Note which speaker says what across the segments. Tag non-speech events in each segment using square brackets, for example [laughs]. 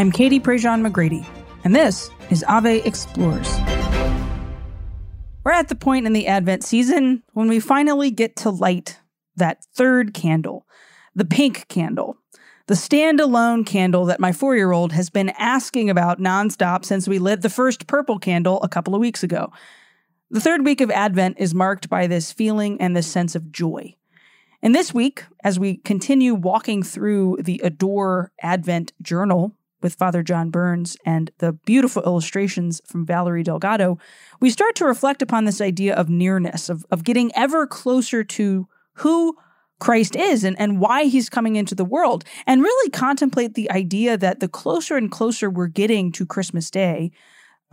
Speaker 1: I'm Katie Prejean McGrady, and this is Ave Explores. We're at the point in the Advent season when we finally get to light that third candle, the pink candle, the standalone candle that my four year old has been asking about nonstop since we lit the first purple candle a couple of weeks ago. The third week of Advent is marked by this feeling and this sense of joy. And this week, as we continue walking through the Adore Advent Journal with Father John Burns and the beautiful illustrations from Valerie Delgado, we start to reflect upon this idea of nearness, of, of getting ever closer to who Christ is and, and why he's coming into the world, and really contemplate the idea that the closer and closer we're getting to Christmas Day,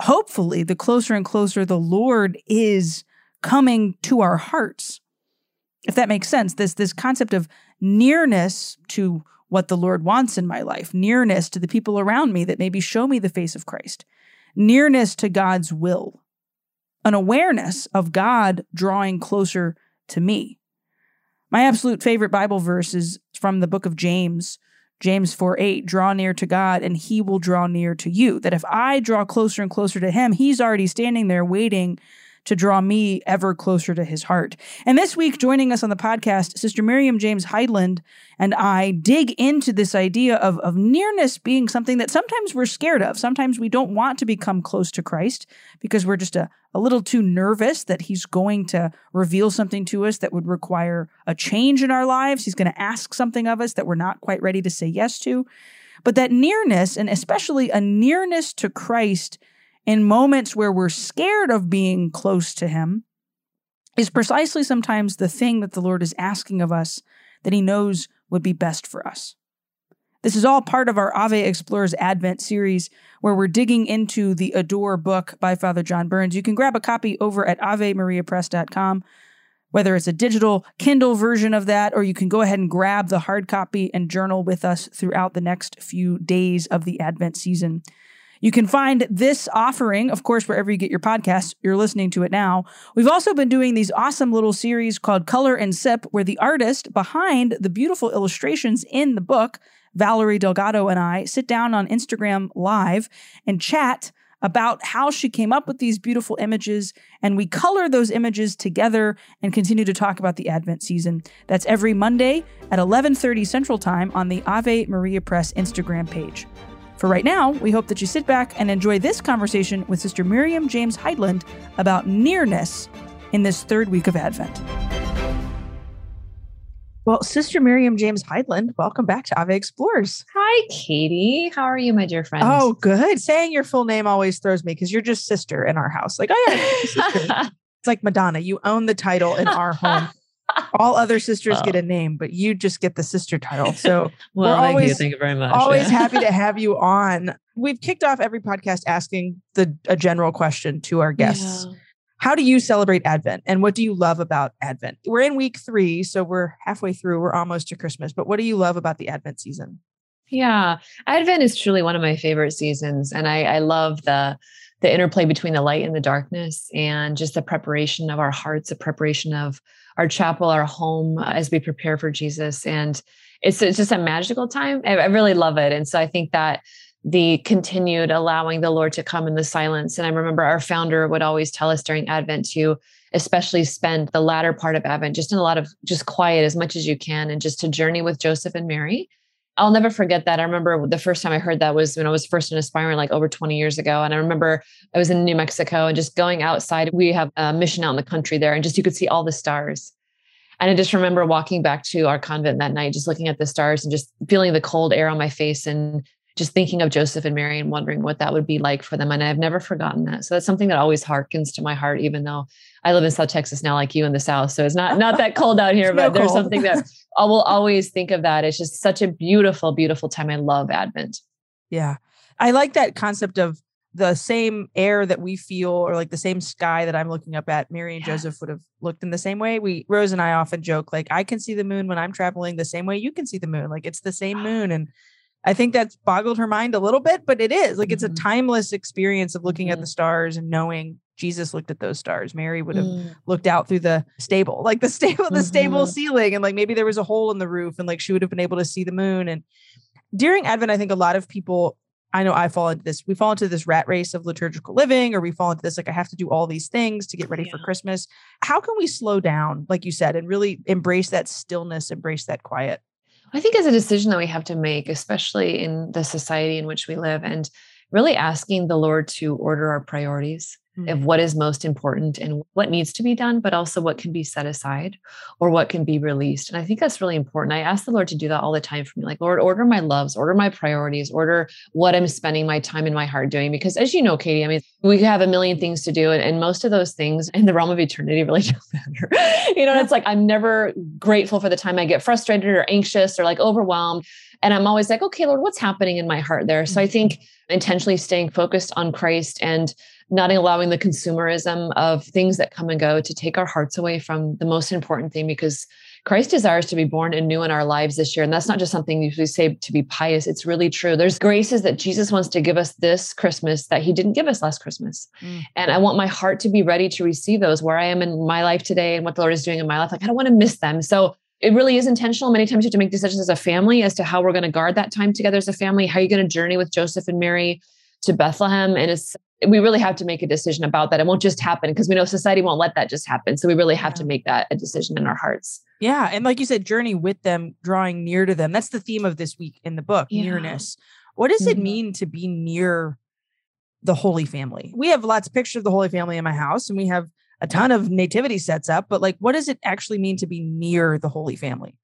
Speaker 1: hopefully, the closer and closer the Lord is coming to our hearts. If that makes sense this this concept of nearness to what the lord wants in my life nearness to the people around me that maybe show me the face of christ nearness to god's will an awareness of god drawing closer to me. My absolute favorite bible verse is from the book of james james 4 8 draw near to god and he will draw near to you. That if i draw closer and closer to him he's already standing there waiting to draw me ever closer to his heart. And this week, joining us on the podcast, Sister Miriam James Heidland and I dig into this idea of, of nearness being something that sometimes we're scared of. Sometimes we don't want to become close to Christ because we're just a, a little too nervous that he's going to reveal something to us that would require a change in our lives. He's going to ask something of us that we're not quite ready to say yes to. But that nearness, and especially a nearness to Christ, in moments where we're scared of being close to Him is precisely sometimes the thing that the Lord is asking of us that He knows would be best for us. This is all part of our Ave Explores Advent series, where we're digging into the Adore book by Father John Burns. You can grab a copy over at AveMariaPress.com, whether it's a digital Kindle version of that, or you can go ahead and grab the hard copy and journal with us throughout the next few days of the Advent season. You can find this offering, of course, wherever you get your podcasts. You're listening to it now. We've also been doing these awesome little series called Color and Sip, where the artist behind the beautiful illustrations in the book, Valerie Delgado and I, sit down on Instagram Live and chat about how she came up with these beautiful images and we color those images together and continue to talk about the advent season that's every monday at 11.30 central time on the ave maria press instagram page for right now, we hope that you sit back and enjoy this conversation with Sister Miriam James Heidland about nearness in this third week of Advent. Well, Sister Miriam James Heidland, welcome back to Ave Explores.
Speaker 2: Hi, Katie. How are you, my dear friend?
Speaker 1: Oh, good. Saying your full name always throws me because you're just sister in our house. Like, oh yeah, [laughs] it's like Madonna. You own the title in our home. [laughs] All other sisters get a name, but you just get the sister title. So [laughs]
Speaker 2: well, thank always, you. Thank you very much.
Speaker 1: Always yeah. happy to [laughs] have you on. We've kicked off every podcast asking the a general question to our guests. Yeah. How do you celebrate Advent and what do you love about Advent? We're in week three, so we're halfway through. We're almost to Christmas, but what do you love about the Advent season?
Speaker 2: Yeah, Advent is truly one of my favorite seasons. And I, I love the the interplay between the light and the darkness and just the preparation of our hearts, the preparation of our chapel, our home uh, as we prepare for Jesus. And it's, it's just a magical time. I, I really love it. And so I think that the continued allowing the Lord to come in the silence. And I remember our founder would always tell us during Advent to especially spend the latter part of Advent just in a lot of just quiet as much as you can and just to journey with Joseph and Mary I'll never forget that. I remember the first time I heard that was when I was first an aspirant, like over 20 years ago. And I remember I was in New Mexico and just going outside. We have a mission out in the country there, and just you could see all the stars. And I just remember walking back to our convent that night, just looking at the stars and just feeling the cold air on my face and just thinking of Joseph and Mary and wondering what that would be like for them. And I've never forgotten that. So that's something that always harkens to my heart, even though I live in South Texas now, like you in the South. So it's not not that cold out here, but no there's something that I will always think of that. It's just such a beautiful, beautiful time. I love Advent.
Speaker 1: Yeah. I like that concept of the same air that we feel or like the same sky that I'm looking up at, Mary and. Joseph would have looked in the same way. We Rose and I often joke, like, I can see the moon when I'm traveling the same way you can see the moon. Like it's the same ah. moon. And I think that's boggled her mind a little bit, but it is like it's a mm-hmm. timeless experience of looking mm-hmm. at the stars and knowing Jesus looked at those stars. Mary would have mm. looked out through the stable, like the [laughs] stable, the mm-hmm. stable ceiling, and like maybe there was a hole in the roof, and like she would have been able to see the moon. And during Advent, I think a lot of people I know I fall into this. We fall into this rat race of liturgical living, or we fall into this like I have to do all these things to get ready yeah. for Christmas. How can we slow down, like you said, and really embrace that stillness, embrace that quiet?
Speaker 2: I think it's a decision that we have to make, especially in the society in which we live, and really asking the Lord to order our priorities mm-hmm. of what is most important and what needs to be done, but also what can be set aside or what can be released. And I think that's really important. I ask the Lord to do that all the time for me. Like, Lord, order my loves, order my priorities, order what I'm spending my time and my heart doing. Because as you know, Katie, I mean, we have a million things to do. And, and most of those things in the realm of eternity really [laughs] don't matter. you know, it's like I'm never grateful for the time I get frustrated or anxious or like overwhelmed. And I'm always like, okay, Lord, what's happening in my heart there? So I mm-hmm. think intentionally staying focused on Christ and not allowing the consumerism of things that come and go to take our hearts away from the most important thing because Christ desires to be born anew in our lives this year. And that's not just something we say to be pious. It's really true. There's graces that Jesus wants to give us this Christmas that he didn't give us last Christmas. Mm. And I want my heart to be ready to receive those where I am in my life today and what the Lord is doing in my life. Like, I don't want to miss them. So it really is intentional. Many times you have to make decisions as a family as to how we're going to guard that time together as a family. How are you going to journey with Joseph and Mary to Bethlehem? And it's we really have to make a decision about that. It won't just happen because we know society won't let that just happen. So we really have to make that a decision in our hearts.
Speaker 1: Yeah. And like you said, journey with them, drawing near to them. That's the theme of this week in the book, yeah. nearness. What does mm-hmm. it mean to be near the Holy Family? We have lots of pictures of the Holy Family in my house and we have a ton of nativity sets up, but like, what does it actually mean to be near the Holy Family?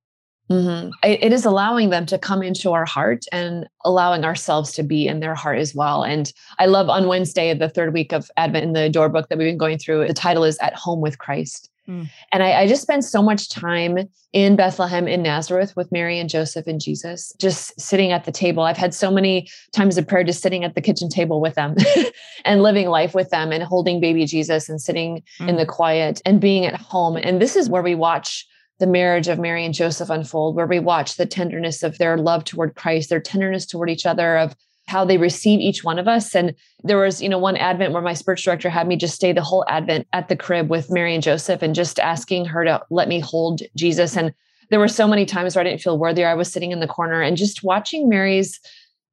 Speaker 2: Mm-hmm. It is allowing them to come into our heart and allowing ourselves to be in their heart as well. And I love on Wednesday, the third week of Advent in the Adore book that we've been going through, the title is At Home with Christ. Mm. And I, I, just spent so much time in Bethlehem, in Nazareth with Mary and Joseph and Jesus, just sitting at the table. I've had so many times of prayer just sitting at the kitchen table with them [laughs] and living life with them and holding baby Jesus and sitting mm. in the quiet and being at home. And this is where we watch the marriage of Mary and Joseph unfold, where we watch the tenderness of their love toward Christ, their tenderness toward each other, of how they receive each one of us. And there was, you know, one Advent where my spiritual director had me just stay the whole Advent at the crib with Mary and Joseph and just asking her to let me hold Jesus. And there were so many times where I didn't feel worthy. I was sitting in the corner and just watching Mary's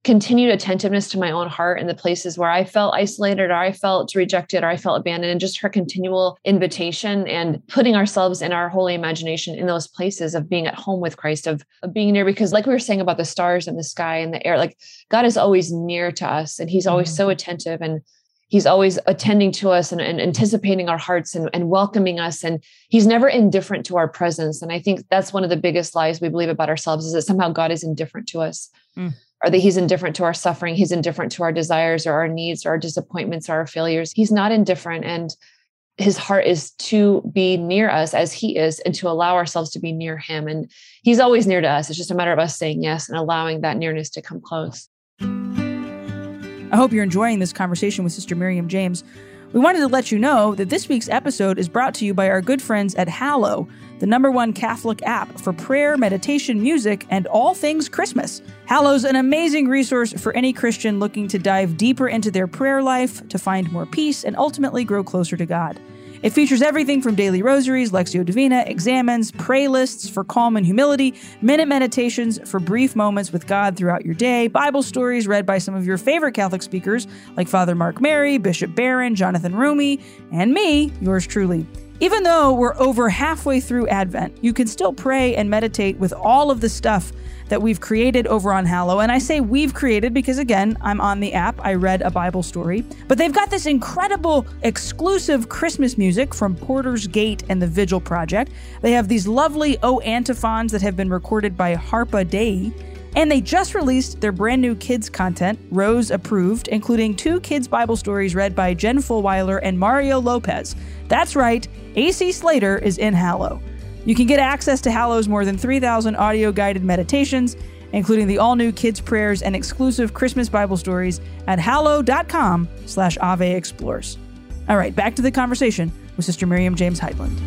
Speaker 2: continued attentiveness to my own heart in the places where I felt isolated or I felt rejected or I felt abandoned, and just her continual invitation and putting ourselves in our holy imagination in those places of being at home with Christ, of, of being near. Because, like we were saying about the stars and the sky and the air, like God is always near to us and He's always mm-hmm. so attentive and He's always attending to us and, and anticipating our hearts and, and welcoming us. And he's never indifferent to our presence. And I think that's one of the biggest lies we believe about ourselves is that somehow God is indifferent to us. Mm or that he's indifferent to our suffering, he's indifferent to our desires or our needs or our disappointments or our failures. He's not indifferent. And his heart is to be near us as he is and to allow ourselves to be near him. And he's always near to us. It's just a matter of us saying yes and allowing that nearness to come close.
Speaker 1: I hope you're enjoying this conversation with Sister Miriam James. We wanted to let you know that this week's episode is brought to you by our good friends at Hallow the number one Catholic app for prayer, meditation, music, and all things Christmas. Hallow's an amazing resource for any Christian looking to dive deeper into their prayer life, to find more peace, and ultimately grow closer to God. It features everything from daily rosaries, Lectio Divina, examens, pray lists for calm and humility, minute meditations for brief moments with God throughout your day, Bible stories read by some of your favorite Catholic speakers like Father Mark Mary, Bishop Barron, Jonathan Roumie, and me, yours truly. Even though we're over halfway through Advent, you can still pray and meditate with all of the stuff that we've created over on Hallow. And I say we've created because, again, I'm on the app. I read a Bible story. But they've got this incredible exclusive Christmas music from Porter's Gate and the Vigil Project. They have these lovely O antiphons that have been recorded by Harpa Dei. And they just released their brand new kids content, Rose approved, including two kids' Bible stories read by Jen Fulwiler and Mario Lopez. That's right, AC Slater is in Hallow. You can get access to Hallow's more than 3,000 audio guided meditations, including the all new kids' prayers and exclusive Christmas Bible stories at hallow.com slash Ave Explores. All right, back to the conversation with Sister Miriam James Heidland.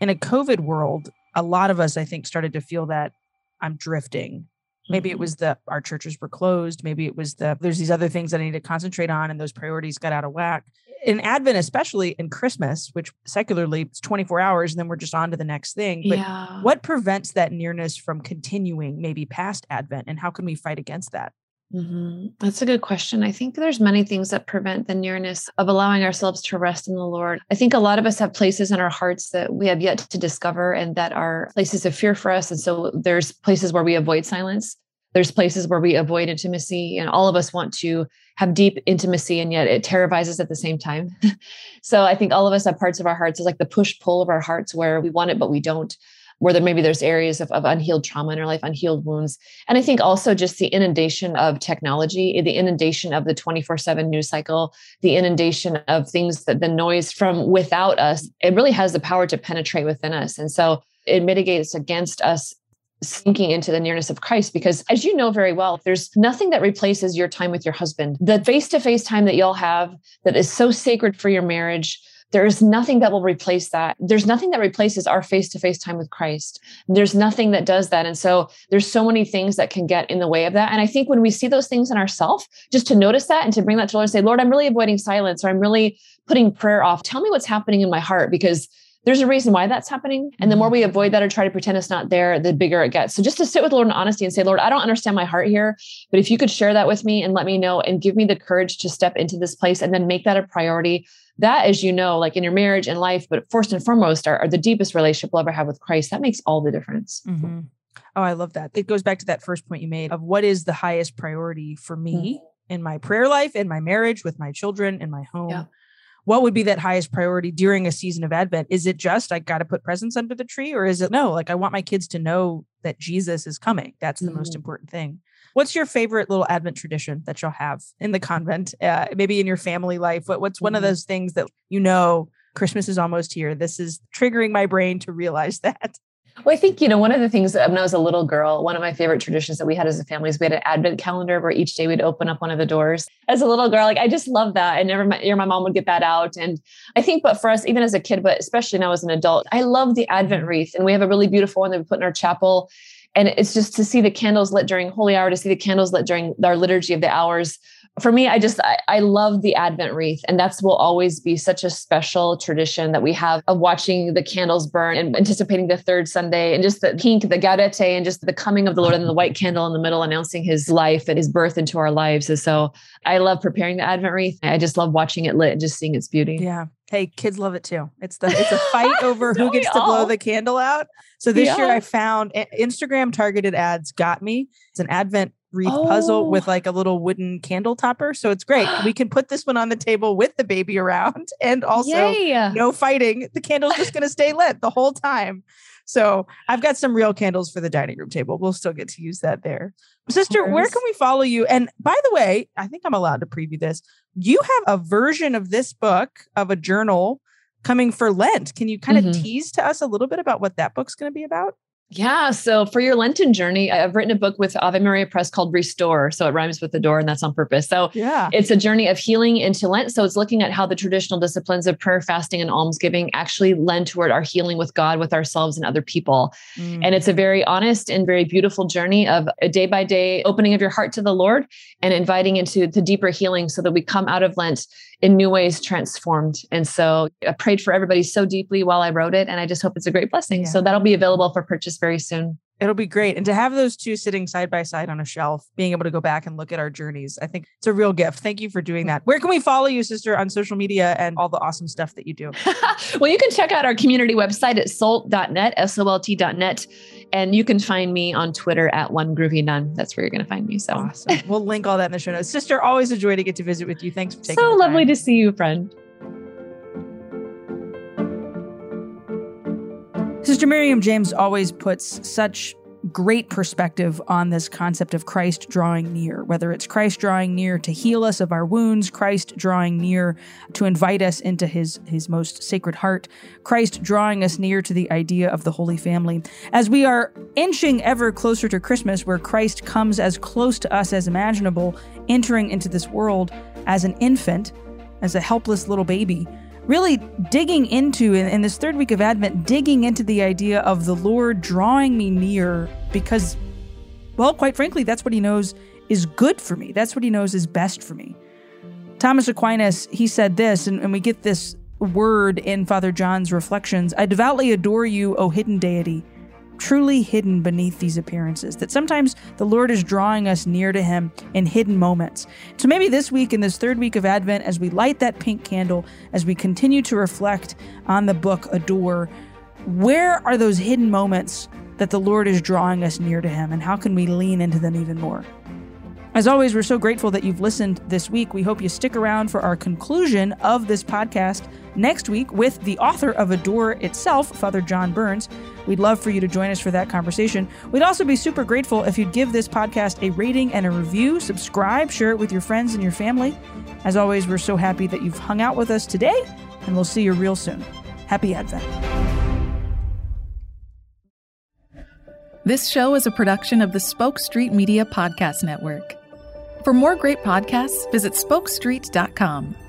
Speaker 1: In a COVID world, a lot of us, I think, started to feel that I'm drifting. Maybe it mm-hmm. was the our churches were closed. Maybe it was the there's these other things that I need to concentrate on and those priorities got out of whack. In Advent, especially in Christmas, which secularly it's 24 hours and then we're just on to the next thing. But yeah. what prevents that nearness from continuing maybe past Advent and how can we fight against that?
Speaker 2: Mm-hmm. That's a good question. I think there's many things that prevent the nearness of allowing ourselves to rest in the Lord. I think a lot of us have places in our hearts that we have yet to discover and that are places of fear for us. And so there's places where we avoid silence. There's places where we avoid intimacy, and all of us want to have deep intimacy, and yet it terrifies us at the same time. [laughs] so I think all of us have parts of our hearts, It's like the push pull of our hearts where we want it, but we don't where there maybe there's areas of, of unhealed trauma in our life, unhealed wounds. And I think also just the inundation of technology, the inundation of the 24-7 news cycle, the inundation of things that the noise from without us, it really has the power to penetrate within us. And so it mitigates against us sinking into the nearness of Christ because as you know very well there's nothing that replaces your time with your husband the face-to-face time that y'all have that is so sacred for your marriage there's nothing that will replace that. There's nothing that replaces our face to face time with Christ. There's nothing that does that. And so there's so many things that can get in the way of that. And I think when we see those things in ourselves, just to notice that and to bring that to the Lord and say, Lord, I'm really avoiding silence or I'm really putting prayer off. Tell me what's happening in my heart because there's a reason why that's happening. And the mm-hmm. more we avoid that or try to pretend it's not there, the bigger it gets. So just to sit with the Lord in honesty and say, Lord, I don't understand my heart here, but if you could share that with me and let me know and give me the courage to step into this place and then make that a priority that, as you know, like in your marriage and life, but first and foremost, are, are the deepest relationship we'll ever have with Christ. That makes all the difference.
Speaker 1: Mm-hmm. Oh, I love that. It goes back to that first point you made of what is the highest priority for me mm-hmm. in my prayer life, in my marriage, with my children, in my home. Yeah. What would be that highest priority during a season of Advent? Is it just I got to put presents under the tree, or is it no? Like I want my kids to know that Jesus is coming. That's the mm-hmm. most important thing. What's your favorite little Advent tradition that you'll have in the convent? Uh, maybe in your family life. What, what's one of mm-hmm. those things that you know Christmas is almost here? This is triggering my brain to realize [laughs] that.
Speaker 2: Well, I think, you know, one of the things when I was a little girl, one of my favorite traditions that we had as a family is we had an advent calendar where each day we'd open up one of the doors. As a little girl, like I just love that. I never, my, my mom would get that out. And I think, but for us, even as a kid, but especially now as an adult, I love the advent wreath. And we have a really beautiful one that we put in our chapel and it's just to see the candles lit during holy hour to see the candles lit during our liturgy of the hours for me i just I, I, love the advent wreath and that's will always be such a special tradition that we have of watching the candles burn and anticipating the third sunday and just the pink the gaudete and just the coming of the lord and the white candle in the middle announcing his life and his birth into our lives and so i love preparing the advent wreath i just love watching it lit and just seeing its beauty
Speaker 1: yeah Hey, kids love it too. It's the it's a fight [laughs] over who gets to blow the candle out. So this yeah. year I found Instagram targeted ads got me. It's an Advent wreath oh. puzzle with like a little wooden candle topper. So it's great. we can put this one on the table with the baby around [laughs] and also Yay. no fighting. The candle's just going to stay lit the whole time. So I've got some real candles for the dining room table. We'll still get to use that there. Sister, where can we follow you? And by the way, I think I'm allowed to preview this. You have a version of this book of a journal coming for Lent. Can you kind of mm-hmm. tease to us a little bit about what that book's going to be about?
Speaker 2: Yeah. So for your Lenten journey, I've written a book with Ave Maria Press called Restore. So it rhymes with the door, and that's on purpose. So yeah, it's a journey of healing into Lent. So it's looking at how the traditional disciplines of prayer, fasting, and almsgiving actually lend toward our healing with God, with ourselves, and other people. Mm. And it's a very honest and very beautiful journey of a day by day opening of your heart to the Lord and inviting into the deeper healing so that we come out of Lent in new ways transformed. And so I prayed for everybody so deeply while I wrote it. And I just hope it's a great blessing. Yeah. So that'll be available for purchase very soon.
Speaker 1: It'll be great. And to have those two sitting side by side on a shelf, being able to go back and look at our journeys, I think it's a real gift. Thank you for doing that. Where can we follow you, sister, on social media and all the awesome stuff that you do? [laughs]
Speaker 2: well, you can check out our community website at salt.net, S O L T.net. And you can find me on Twitter at one groovy nun. That's where you're going to find me. So
Speaker 1: awesome. we'll link all that in the show notes. Sister, always a joy to get to visit with you. Thanks for taking
Speaker 2: So lovely to see you, friend.
Speaker 1: Sister Miriam James always puts such great perspective on this concept of Christ drawing near, whether it's Christ drawing near to heal us of our wounds, Christ drawing near to invite us into his, his most sacred heart, Christ drawing us near to the idea of the Holy Family. As we are inching ever closer to Christmas, where Christ comes as close to us as imaginable, entering into this world as an infant, as a helpless little baby, really digging into, in, in, this third week of Advent, digging into the idea of the Lord drawing me near because well, quite frankly, that's what he knows is good for me. That's what he knows is best for me. Thomas Aquinas, he said this, and, and we get this word in Father John's reflections I devoutly adore you, O hidden deity, truly hidden beneath these appearances. That sometimes the Lord is drawing us near to Him in hidden moments. So maybe this week, in this third week of Advent, as we light that pink candle, as we continue to reflect on the book Adore, where are those hidden moments that the Lord is drawing us near to Him, and how can we lean into them even more? As always, we're so grateful that you've listened this week. We hope you stick around for our conclusion of this podcast next week with the author of Adore itself, Father John Burns. We'd love for you to join us for that conversation. We'd also be super grateful if you'd give this podcast a rating and a review, subscribe, share it with your friends and your family. As always, we're so happy that you've hung out with us today, and we'll see you real soon. Happy Advent.
Speaker 3: This show is a production of the Spoke Street Media Podcast Network. For more great podcasts, visit spokestreet.com.